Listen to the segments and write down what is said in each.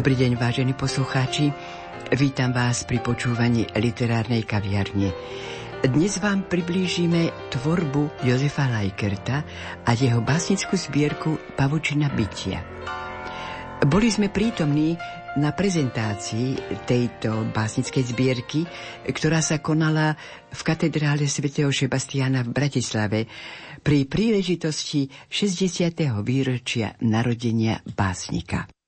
Dobrý deň, vážení poslucháči. Vítam vás pri počúvaní literárnej kaviarne. Dnes vám priblížime tvorbu Jozefa Lajkerta a jeho básnickú zbierku Pavučina bytia. Boli sme prítomní na prezentácii tejto básnickej zbierky, ktorá sa konala v katedrále svätého Sebastiana v Bratislave pri príležitosti 60. výročia narodenia básnika.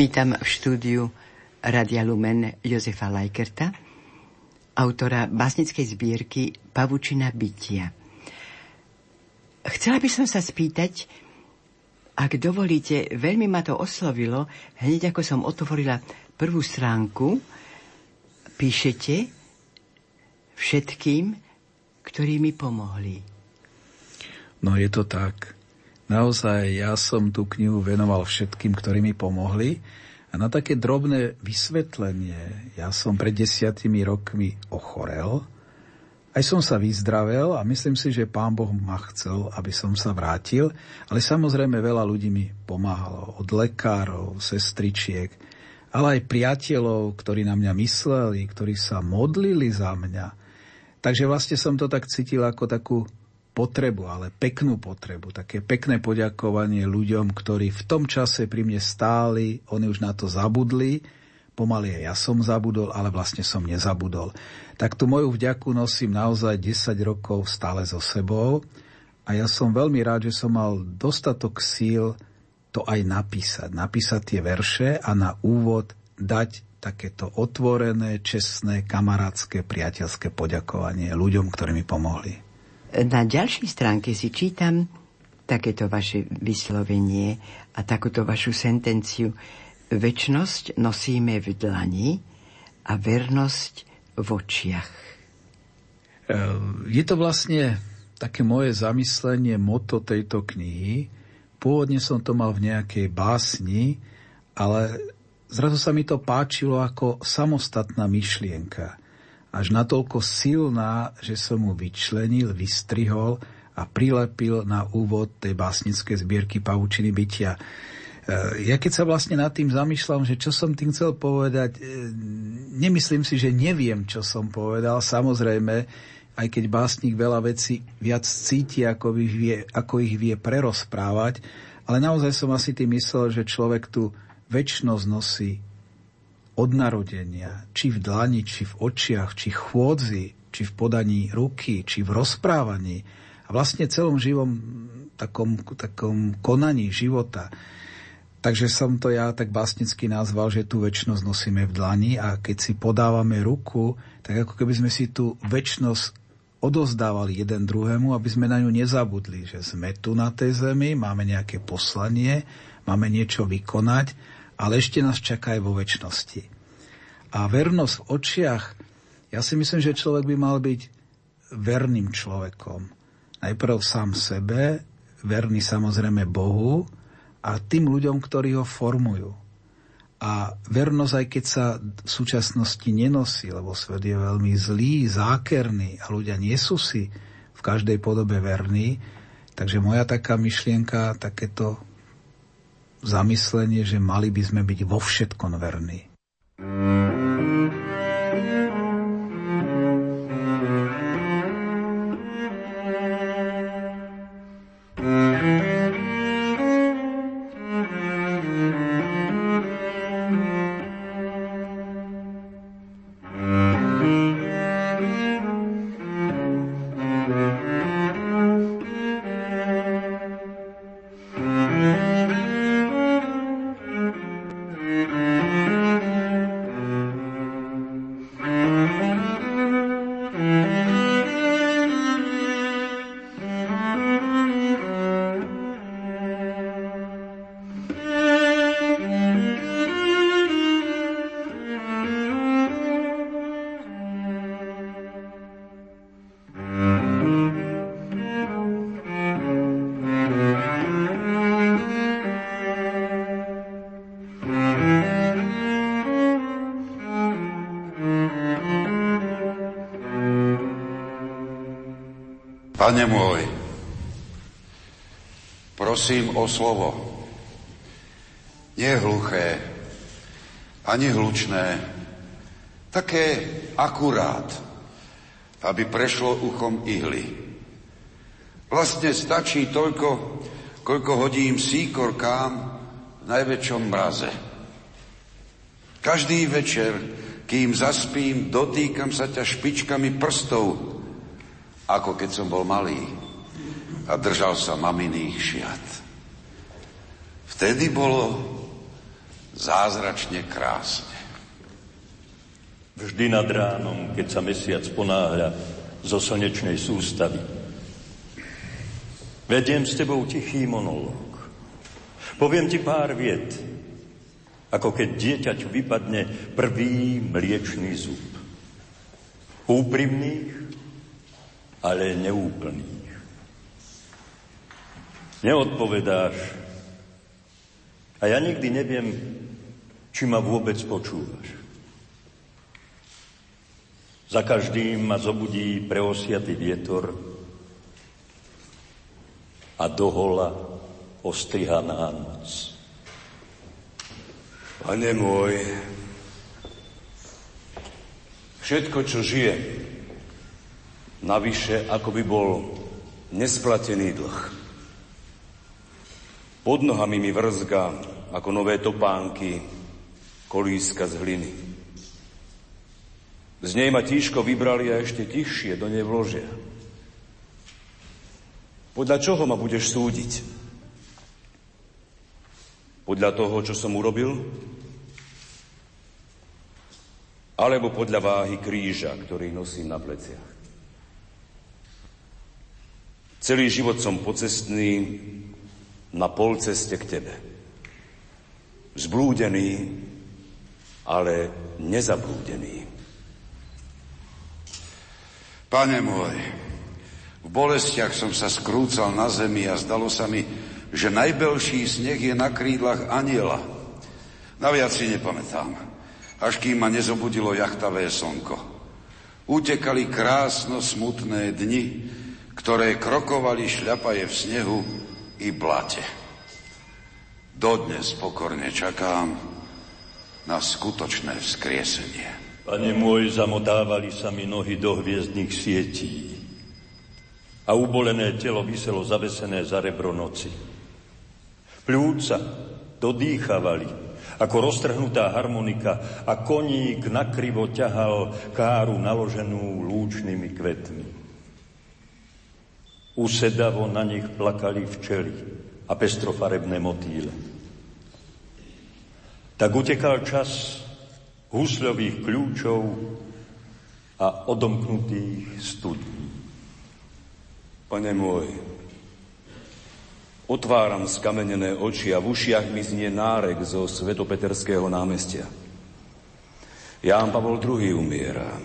Vítam v štúdiu Radia Lumen Jozefa Lajkerta, autora básnickej zbierky Pavučina bytia. Chcela by som sa spýtať, ak dovolíte, veľmi ma to oslovilo, hneď ako som otvorila prvú stránku, píšete všetkým, ktorí mi pomohli. No je to tak. Naozaj ja som tú knihu venoval všetkým, ktorí mi pomohli. A na také drobné vysvetlenie, ja som pred desiatimi rokmi ochorel, aj som sa vyzdravel a myslím si, že pán Boh ma chcel, aby som sa vrátil, ale samozrejme veľa ľudí mi pomáhalo, od lekárov, sestričiek, ale aj priateľov, ktorí na mňa mysleli, ktorí sa modlili za mňa. Takže vlastne som to tak cítil ako takú potrebu, ale peknú potrebu, také pekné poďakovanie ľuďom, ktorí v tom čase pri mne stáli, oni už na to zabudli, pomaly aj ja som zabudol, ale vlastne som nezabudol. Tak tú moju vďaku nosím naozaj 10 rokov stále so sebou a ja som veľmi rád, že som mal dostatok síl to aj napísať. Napísať tie verše a na úvod dať takéto otvorené, čestné, kamarátske, priateľské poďakovanie ľuďom, ktorí mi pomohli. Na ďalšej stránke si čítam takéto vaše vyslovenie a takúto vašu sentenciu. Večnosť nosíme v dlani a vernosť v očiach. E, je to vlastne také moje zamyslenie, moto tejto knihy. Pôvodne som to mal v nejakej básni, ale zrazu sa mi to páčilo ako samostatná myšlienka až natoľko silná, že som mu vyčlenil, vystrihol a prilepil na úvod tej básnickej zbierky Pavučiny bytia. E, ja keď sa vlastne nad tým zamýšľam, že čo som tým chcel povedať, e, nemyslím si, že neviem, čo som povedal. Samozrejme, aj keď básnik veľa vecí viac cíti, ako ich vie, ako ich vie prerozprávať, ale naozaj som asi tým myslel, že človek tu väčšnosť nosí od narodenia, či v dlani, či v očiach, či chôdzi, či v podaní ruky, či v rozprávaní a vlastne celom živom takom, takom konaní života. Takže som to ja tak básnicky nazval, že tú väčšnosť nosíme v dlani a keď si podávame ruku, tak ako keby sme si tú väčšnosť odozdávali jeden druhému, aby sme na ňu nezabudli, že sme tu na tej zemi, máme nejaké poslanie, máme niečo vykonať, ale ešte nás čaká aj vo väčšnosti. A vernosť v očiach, ja si myslím, že človek by mal byť verným človekom. Najprv sám sebe, verný samozrejme Bohu a tým ľuďom, ktorí ho formujú. A vernosť, aj keď sa v súčasnosti nenosí, lebo svet je veľmi zlý, zákerný a ľudia nie sú si v každej podobe verní, takže moja taká myšlienka, takéto zamyslenie, že mali by sme byť vo všetkom verní. Pane môj, prosím o slovo. Nie hluché, ani hlučné, také akurát, aby prešlo uchom ihly. Vlastne stačí toľko, koľko hodím síkorkám v najväčšom mraze. Každý večer, kým zaspím, dotýkam sa ťa špičkami prstov, ako keď som bol malý a držal sa maminých šiat. Vtedy bolo zázračne krásne. Vždy nad ránom, keď sa mesiac ponáhľa zo slnečnej sústavy. Vediem s tebou tichý monológ. Poviem ti pár viet, ako keď dieťaťu vypadne prvý mliečný zub. Úprimných, ale neúplných. Neodpovedáš. A ja nikdy neviem, či ma vôbec počúvaš. Za každým ma zobudí preosiatý vietor a dohola ostrihaná noc. Pane môj, všetko, čo žije, Navyše, ako by bol nesplatený dlh. Pod nohami mi vrzga ako nové topánky kolíska z hliny. Z nej ma tížko vybrali a ešte tichšie do nej vložia. Podľa čoho ma budeš súdiť? Podľa toho, čo som urobil? Alebo podľa váhy kríža, ktorý nosím na pleciach? Celý život som pocestný na polceste k Tebe. Zblúdený, ale nezablúdený. Pane môj, v bolestiach som sa skrúcal na zemi a zdalo sa mi, že najbelší sneh je na krídlach aniela. Naviac si nepamätám, až kým ma nezobudilo jachtavé slnko. Utekali krásno smutné dni, ktoré krokovali šľapaje v snehu i blate. Dodnes pokorne čakám na skutočné vzkriesenie. Pane môj, zamotávali sa mi nohy do hviezdnych sietí a ubolené telo vyselo zavesené za rebro noci. Pľúca dodýchavali ako roztrhnutá harmonika a koník nakrivo ťahal káru naloženú lúčnými kvetmi. Usedavo na nich plakali včely a pestrofarebné motýle. Tak utekal čas husľových kľúčov a odomknutých studní. Pane môj, otváram skamenené oči a v ušiach mi znie nárek zo Svetopeterského námestia. Ján Pavol II umiera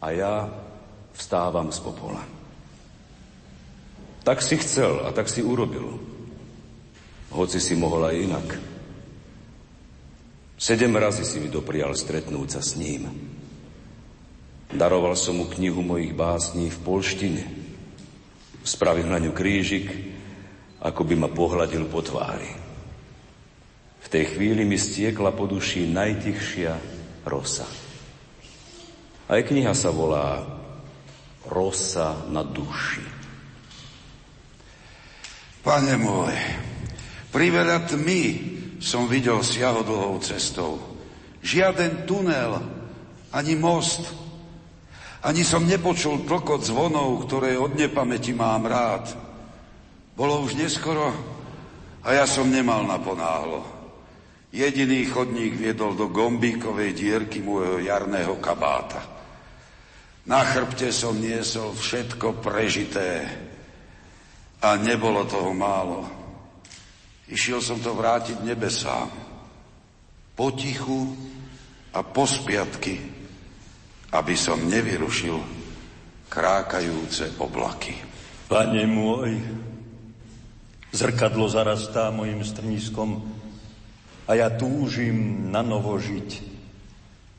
a ja vstávam z popola. Tak si chcel a tak si urobil. Hoci si mohol aj inak. Sedem razy si mi doprial stretnúť sa s ním. Daroval som mu knihu mojich básní v polštine. Spravil na ňu krížik, ako by ma pohľadil po tvári. V tej chvíli mi stiekla po duši najtichšia rosa. Aj kniha sa volá Rosa na duši. Pane môj, priveľa tmy som videl siahodlhou cestou. Žiaden tunel, ani most, ani som nepočul tlkot zvonov, ktoré od nepamäti mám rád. Bolo už neskoro a ja som nemal naponáhlo. Jediný chodník viedol do gombíkovej dierky môjho jarného kabáta. Na chrbte som niesol všetko prežité a nebolo toho málo. Išiel som to vrátiť nebesám. Potichu a pospiatky, aby som nevyrušil krákajúce oblaky. Pane môj, zrkadlo zarastá mojim strniskom a ja túžim na novo žiť.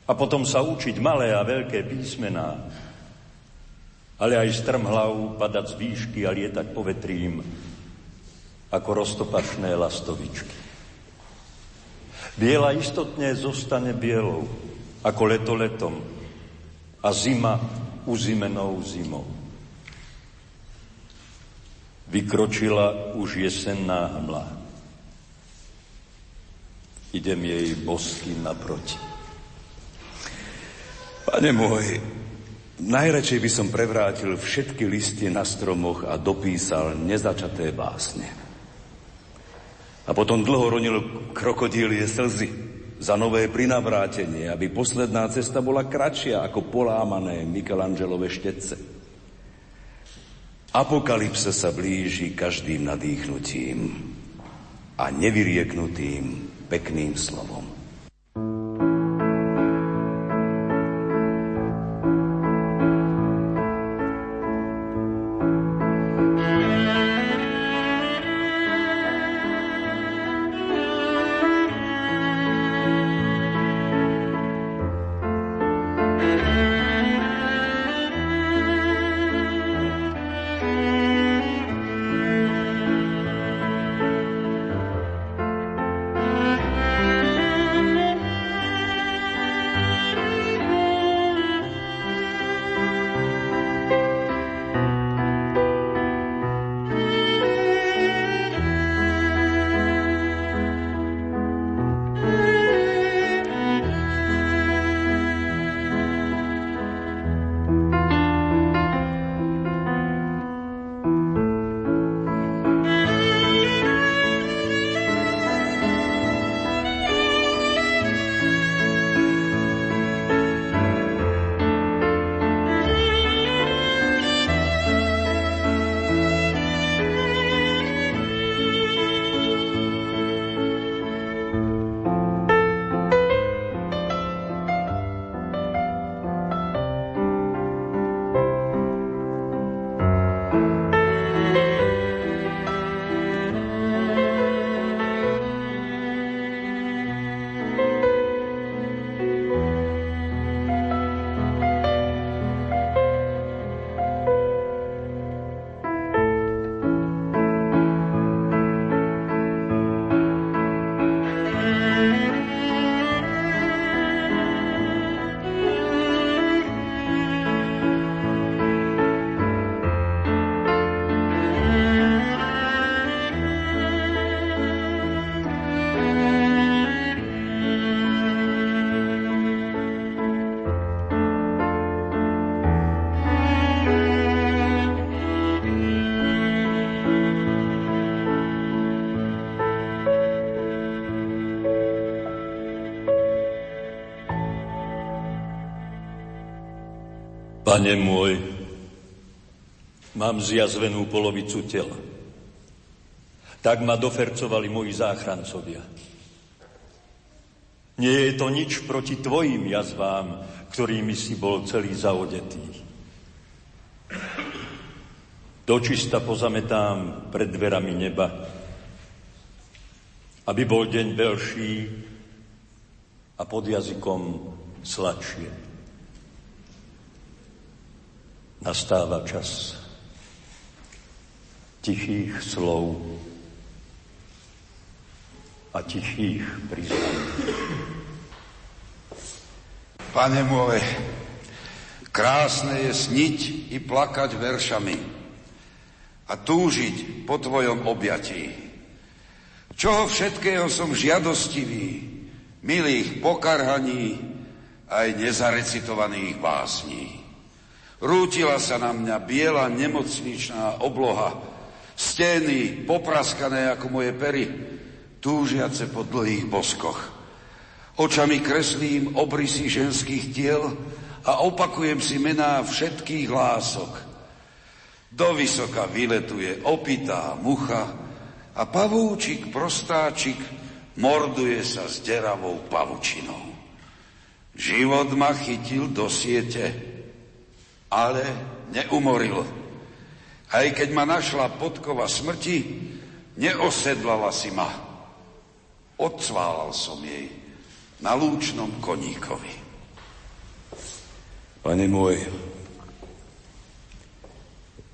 A potom sa učiť malé a veľké písmená, ale aj strmhlav padať z výšky a lietať povetrím, ako roztopačné lastovičky. Biela istotne zostane bielou, ako leto letom a zima uzimenou zimou. Vykročila už jesenná hmla. Idem jej bosky naproti. Pane môj, najradšej by som prevrátil všetky listy na stromoch a dopísal nezačaté básne. A potom dlho ronil krokodílie slzy za nové prinavrátenie, aby posledná cesta bola kratšia ako polámané Michelangelové štetce. Apokalypse sa blíži každým nadýchnutím a nevyrieknutým pekným slovom. Pane môj, Mám zjazvenú polovicu tela. Tak ma dofercovali moji záchrancovia. Nie je to nič proti tvojim jazvám, ktorými si bol celý zaodetý. Dočista pozametám pred dverami neba, aby bol deň veľší a pod jazykom sladšie. Nastáva čas tichých slov a tichých priznaní. Pane môj, krásne je sniť i plakať veršami a túžiť po Tvojom objatí. Čoho všetkého som žiadostivý, milých pokarhaní aj nezarecitovaných básní. Rútila sa na mňa biela nemocničná obloha, Stény popraskané ako moje pery, túžiace po dlhých boskoch. Očami kreslím obrysy ženských tiel a opakujem si mená všetkých lások. Do vysoka vyletuje opitá mucha a pavúčik prostáčik morduje sa s deravou pavučinou. Život ma chytil do siete, ale neumoril. Aj keď ma našla podkova smrti, neosedlala si ma. Odsválal som jej na lúčnom koníkovi. Pane môj,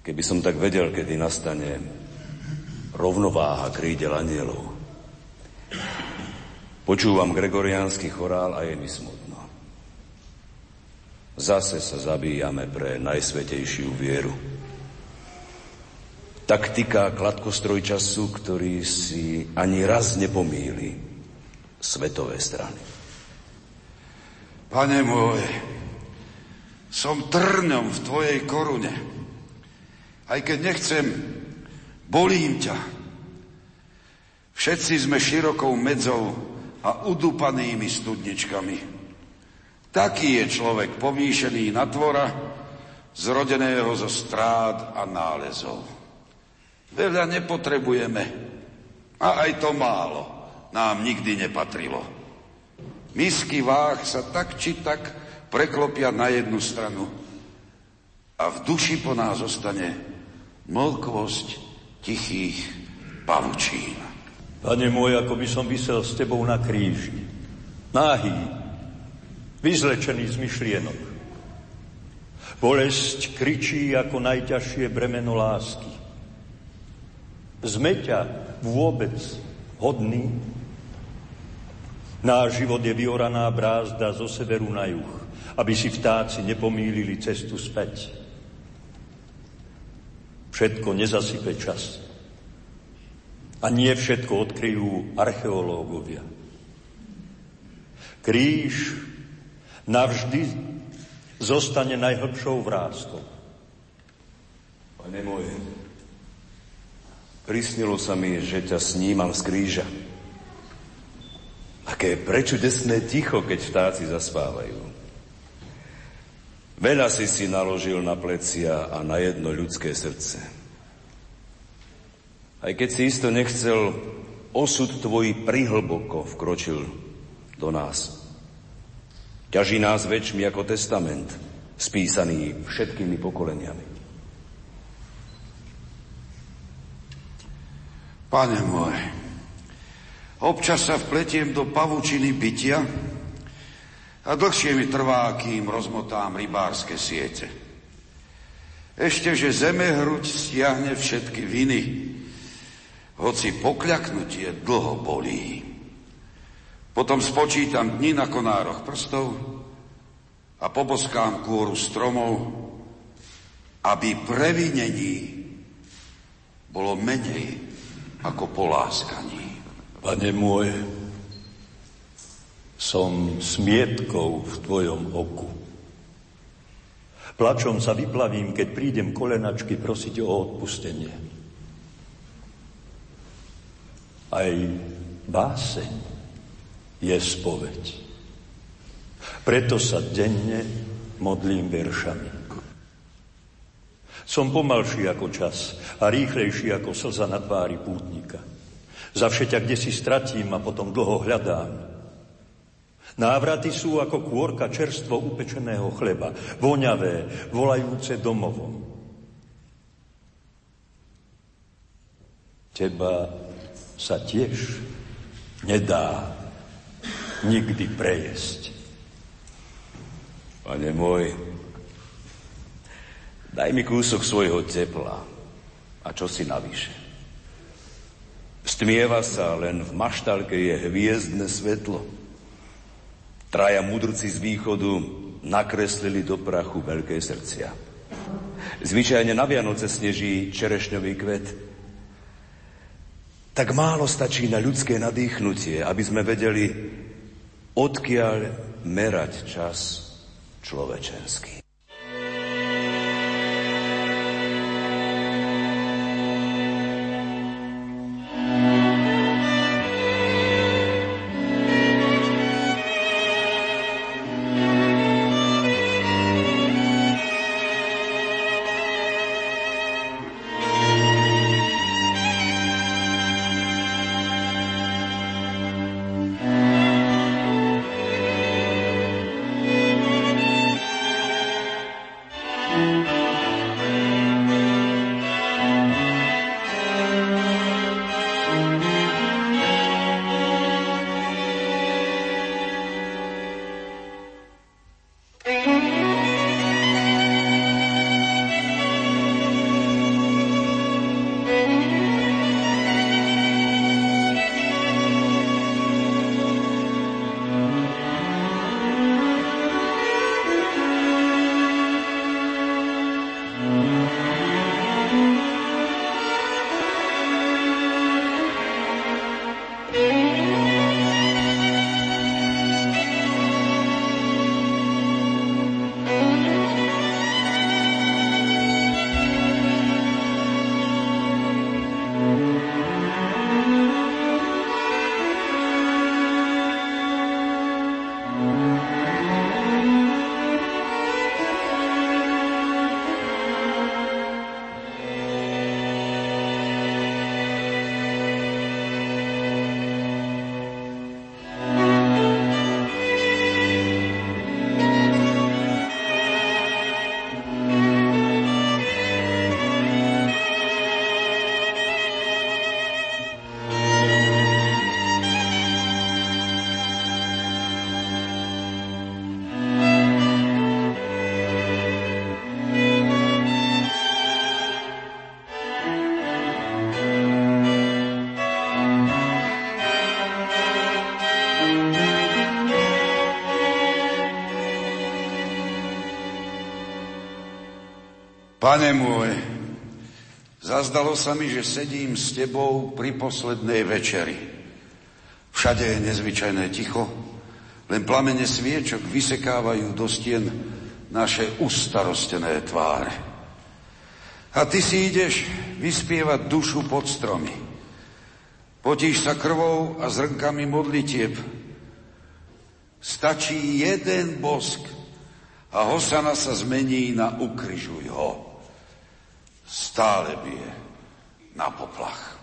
keby som tak vedel, kedy nastane rovnováha krídel anielov. Počúvam gregoriánsky chorál a je mi smutno. Zase sa zabíjame pre najsvetejšiu vieru taktika kladkostroj času, ktorý si ani raz nepomíli svetové strany. Pane môj, som trňom v tvojej korune. Aj keď nechcem, bolím ťa. Všetci sme širokou medzou a udupanými studničkami. Taký je človek povýšený na tvora, zrodeného zo strád a nálezov. Veľa nepotrebujeme. A aj to málo nám nikdy nepatrilo. Misky váh sa tak či tak preklopia na jednu stranu a v duši po nás zostane mlkvosť tichých pavučín. Pane môj, ako by som vysel s tebou na kríži. Náhý, vyzlečený z myšlienok. Bolesť kričí ako najťažšie bremeno lásky. Sme vôbec hodný? Náš život je vyoraná brázda zo severu na juh, aby si vtáci nepomýlili cestu späť. Všetko nezasype čas. A nie všetko odkryjú archeológovia. Kríž navždy zostane najhlbšou vrázkou. Pane môj, Prisnilo sa mi, že ťa snímam z kríža. Aké prečudesné ticho, keď vtáci zaspávajú. Veľa si si naložil na plecia a na jedno ľudské srdce. Aj keď si isto nechcel, osud tvoj prihlboko vkročil do nás. Ťaží nás väčšmi ako testament, spísaný všetkými pokoleniami. Pane môj, občas sa vpletiem do pavučiny bytia a dlhšie mi trvá, kým rozmotám rybárske siete. Ešte, že zeme hruď stiahne všetky viny, hoci pokľaknutie dlho bolí. Potom spočítam dni na konároch prstov a poboskám kôru stromov, aby previnení bolo menej ako poláskaní. Pane môj, som smietkou v tvojom oku. Plačom sa vyplavím, keď prídem kolenačky prosiť o odpustenie. Aj báseň je spoveď. Preto sa denne modlím veršami. Som pomalší ako čas a rýchlejší ako slza na tvári pútnika. Zavše ťa kde si stratím a potom dlho hľadám. Návraty sú ako kôrka čerstvo upečeného chleba, voňavé, volajúce domovom. Teba sa tiež nedá nikdy prejesť. Pane môj, daj mi kúsok svojho tepla a čo si navyše. Stmieva sa, len v maštalke je hviezdne svetlo. Traja mudrci z východu nakreslili do prachu veľké srdcia. Zvyčajne na Vianoce sneží čerešňový kvet. Tak málo stačí na ľudské nadýchnutie, aby sme vedeli, odkiaľ merať čas človečenský. Pane môj, zazdalo sa mi, že sedím s tebou pri poslednej večeri. Všade je nezvyčajné ticho, len plamene sviečok vysekávajú do stien naše ustarostené tváre. A ty si ideš vyspievať dušu pod stromy. Potíš sa krvou a zrnkami modlitieb. Stačí jeden bosk a Hosana sa zmení na ukryžuj ho stále bije na poplach.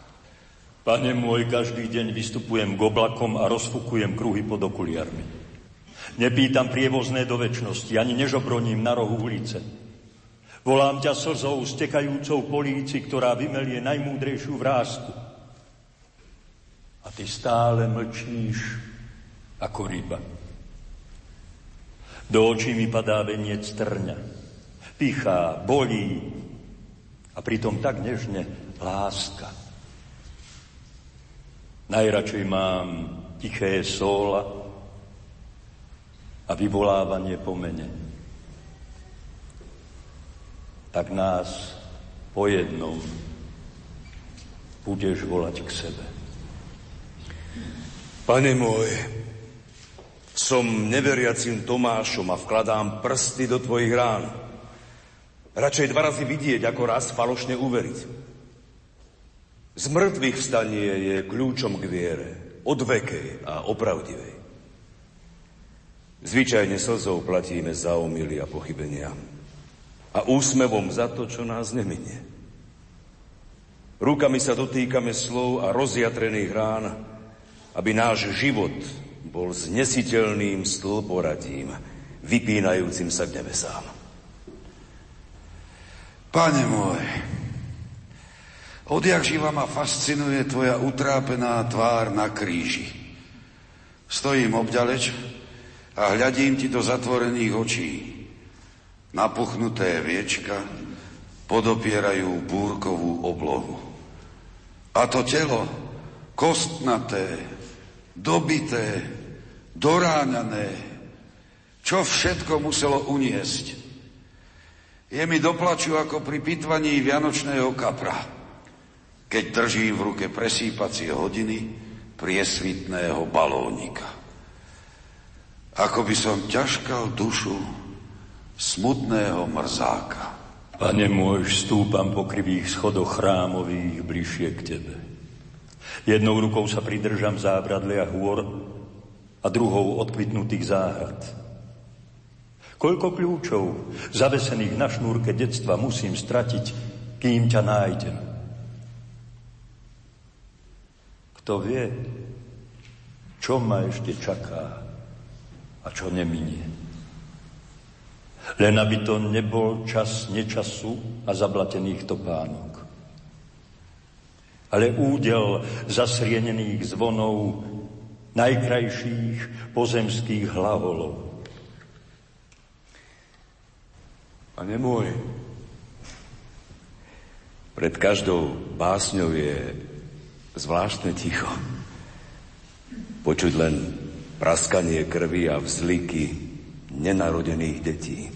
Pane môj, každý deň vystupujem k oblakom a rozfukujem kruhy pod okuliarmi. Nepýtam prievozné do väčšnosti, ani nežobroním na rohu ulice. Volám ťa slzou stekajúcou políci, ktorá vymelie najmúdrejšiu vrázku. A ty stále mlčíš ako ryba. Do očí mi padá veniec trňa. Pichá, bolí, a pritom tak nežne láska. Najradšej mám tiché sóla a vyvolávanie po mene. Tak nás po jednom budeš volať k sebe. Pane môj, som neveriacím Tomášom a vkladám prsty do tvojich rán. Radšej dva razy vidieť, ako raz falošne uveriť. Z mŕtvych vstanie je kľúčom k viere, odvekej a opravdivej. Zvyčajne slzou platíme za omily a pochybenia. A úsmevom za to, čo nás neminie. Rukami sa dotýkame slov a rozjatrených rán, aby náš život bol znesiteľným stĺporadím, vypínajúcim sa k nebesám. Pane môj, odjak živa ma fascinuje tvoja utrápená tvár na kríži. Stojím obďaleč a hľadím ti do zatvorených očí. Napuchnuté viečka podopierajú búrkovú oblohu. A to telo, kostnaté, dobité, doráňané, čo všetko muselo uniesť. Je mi doplaču ako pri pitvaní vianočného kapra, keď držím v ruke presýpacie hodiny priesvitného balónika. Ako by som ťažkal dušu smutného mrzáka. Pane môj, stúpam po krivých schodoch chrámových bližšie k Tebe. Jednou rukou sa pridržam zábradlia hôr a druhou odkvitnutých záhrad. Koľko kľúčov, zavesených na šnúrke detstva, musím stratiť, kým ťa nájdem. Kto vie, čo ma ešte čaká a čo neminie. Len aby to nebol čas nečasu a zablatených topánok. Ale údel zasrienených zvonov najkrajších pozemských hlavolov. Pane môj, pred každou básňou je zvláštne ticho. Počuť len praskanie krvi a vzliky nenarodených detí.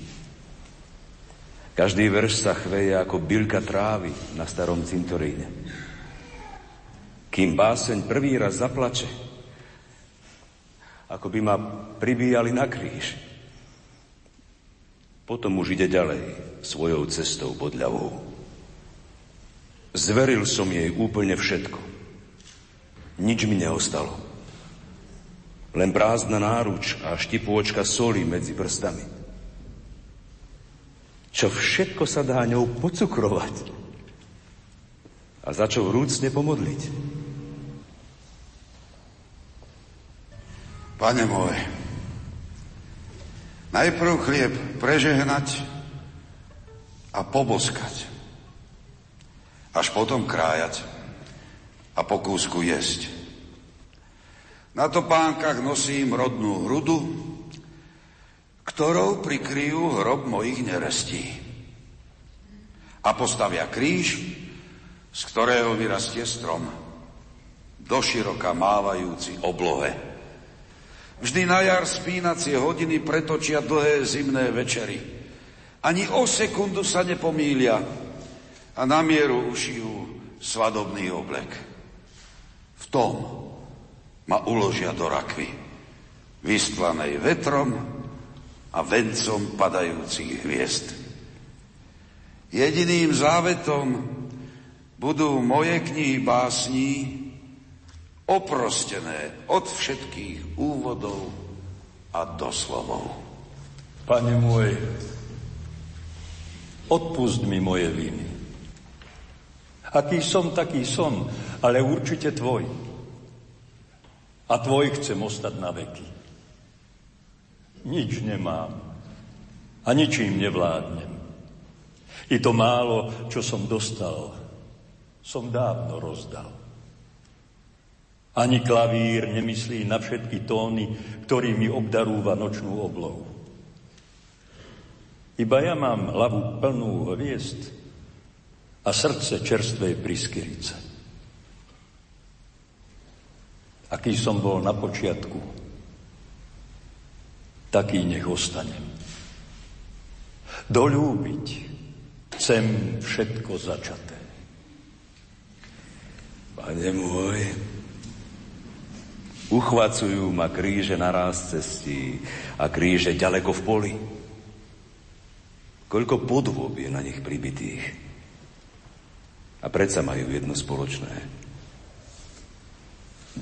Každý verš sa chveje ako bylka trávy na starom cintoríne. Kým báseň prvý raz zaplače, ako by ma pribíjali na kríž. Potom už ide ďalej svojou cestou bodľavou. Zveril som jej úplne všetko. Nič mi neostalo. Len prázdna náruč a štipôčka soli medzi prstami čo všetko sa dá ňou pocukrovať a za čo vrúcne pomodliť. Pane môj, najprv chlieb prežehnať a poboskať, až potom krájať a po kúsku jesť. Na topánkach nosím rodnú hrudu, ktorou prikryjú hrob mojich nerestí. A postavia kríž, z ktorého vyrastie strom, doširoka mávajúci oblohe. Vždy na jar spínacie hodiny pretočia dlhé zimné večery. Ani o sekundu sa nepomília a na mieru ušijú svadobný oblek. V tom ma uložia do rakvy, vystlanej vetrom a vencom padajúcich hviezd. Jediným závetom budú moje knihy básní oprostené od všetkých úvodov a doslovov. Pane môj, odpust mi moje viny. Aký som, taký som, ale určite tvoj. A tvoj chcem ostať na veky. Nič nemám a ničím nevládnem. I to málo, čo som dostal, som dávno rozdal. Ani klavír nemyslí na všetky tóny, ktorými obdarúva nočnú oblohu. Iba ja mám hlavu plnú hviezd a srdce čerstvej priskyrice. Aký som bol na počiatku, taký nech ostanem. Dolúbiť chcem všetko začaté. Pane môj, uchvacujú ma kríže na ráz cestí a kríže ďaleko v poli. Koľko podôb je na nich pribitých. A predsa majú jedno spoločné.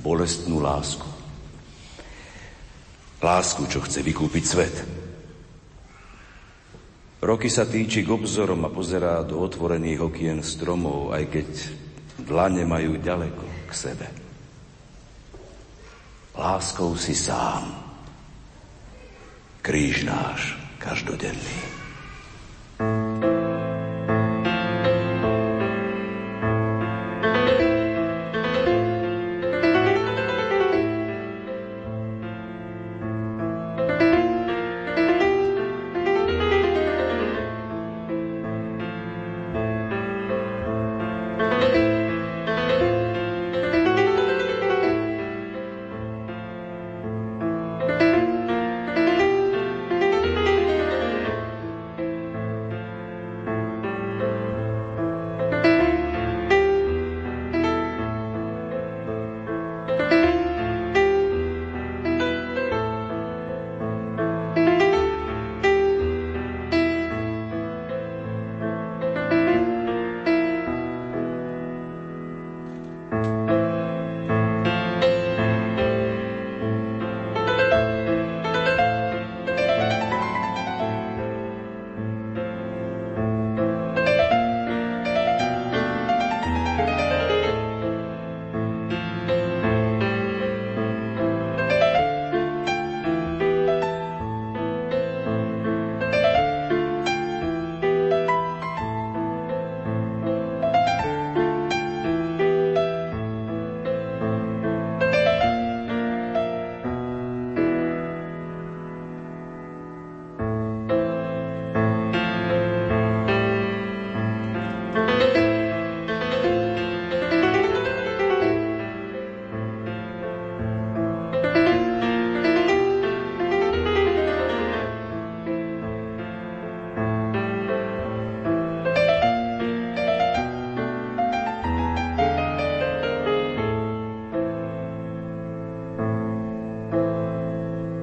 Bolestnú lásku. Lásku, čo chce vykúpiť svet. Roky sa týči k obzorom a pozerá do otvorených okien stromov, aj keď dlane majú ďaleko k sebe. Láskou si sám. Kríž náš každodenný.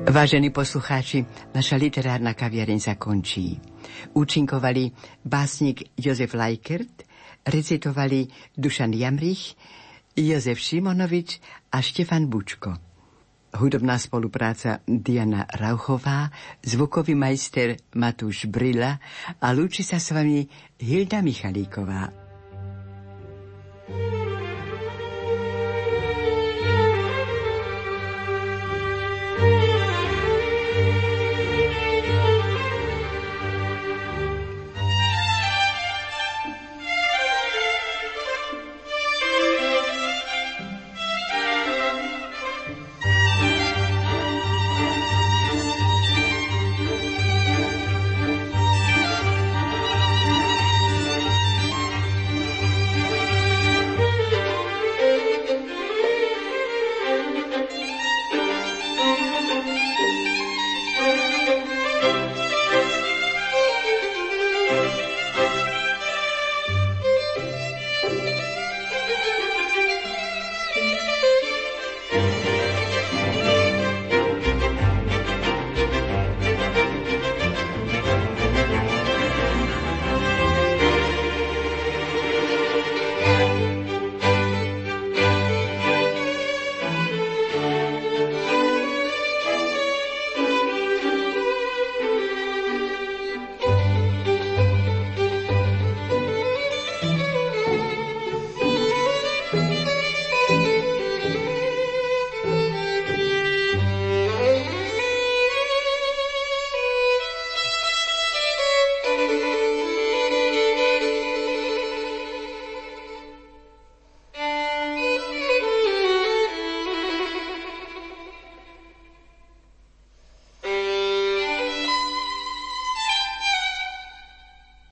Vážení poslucháči, naša literárna kaviareň sa končí. Účinkovali básnik Jozef Lajkert, recitovali Dušan Jamrich, Jozef Šimonovič a Štefan Bučko. Hudobná spolupráca Diana Rauchová, zvukový majster Matúš Brila a lúči sa s vami Hilda Michalíková. thank you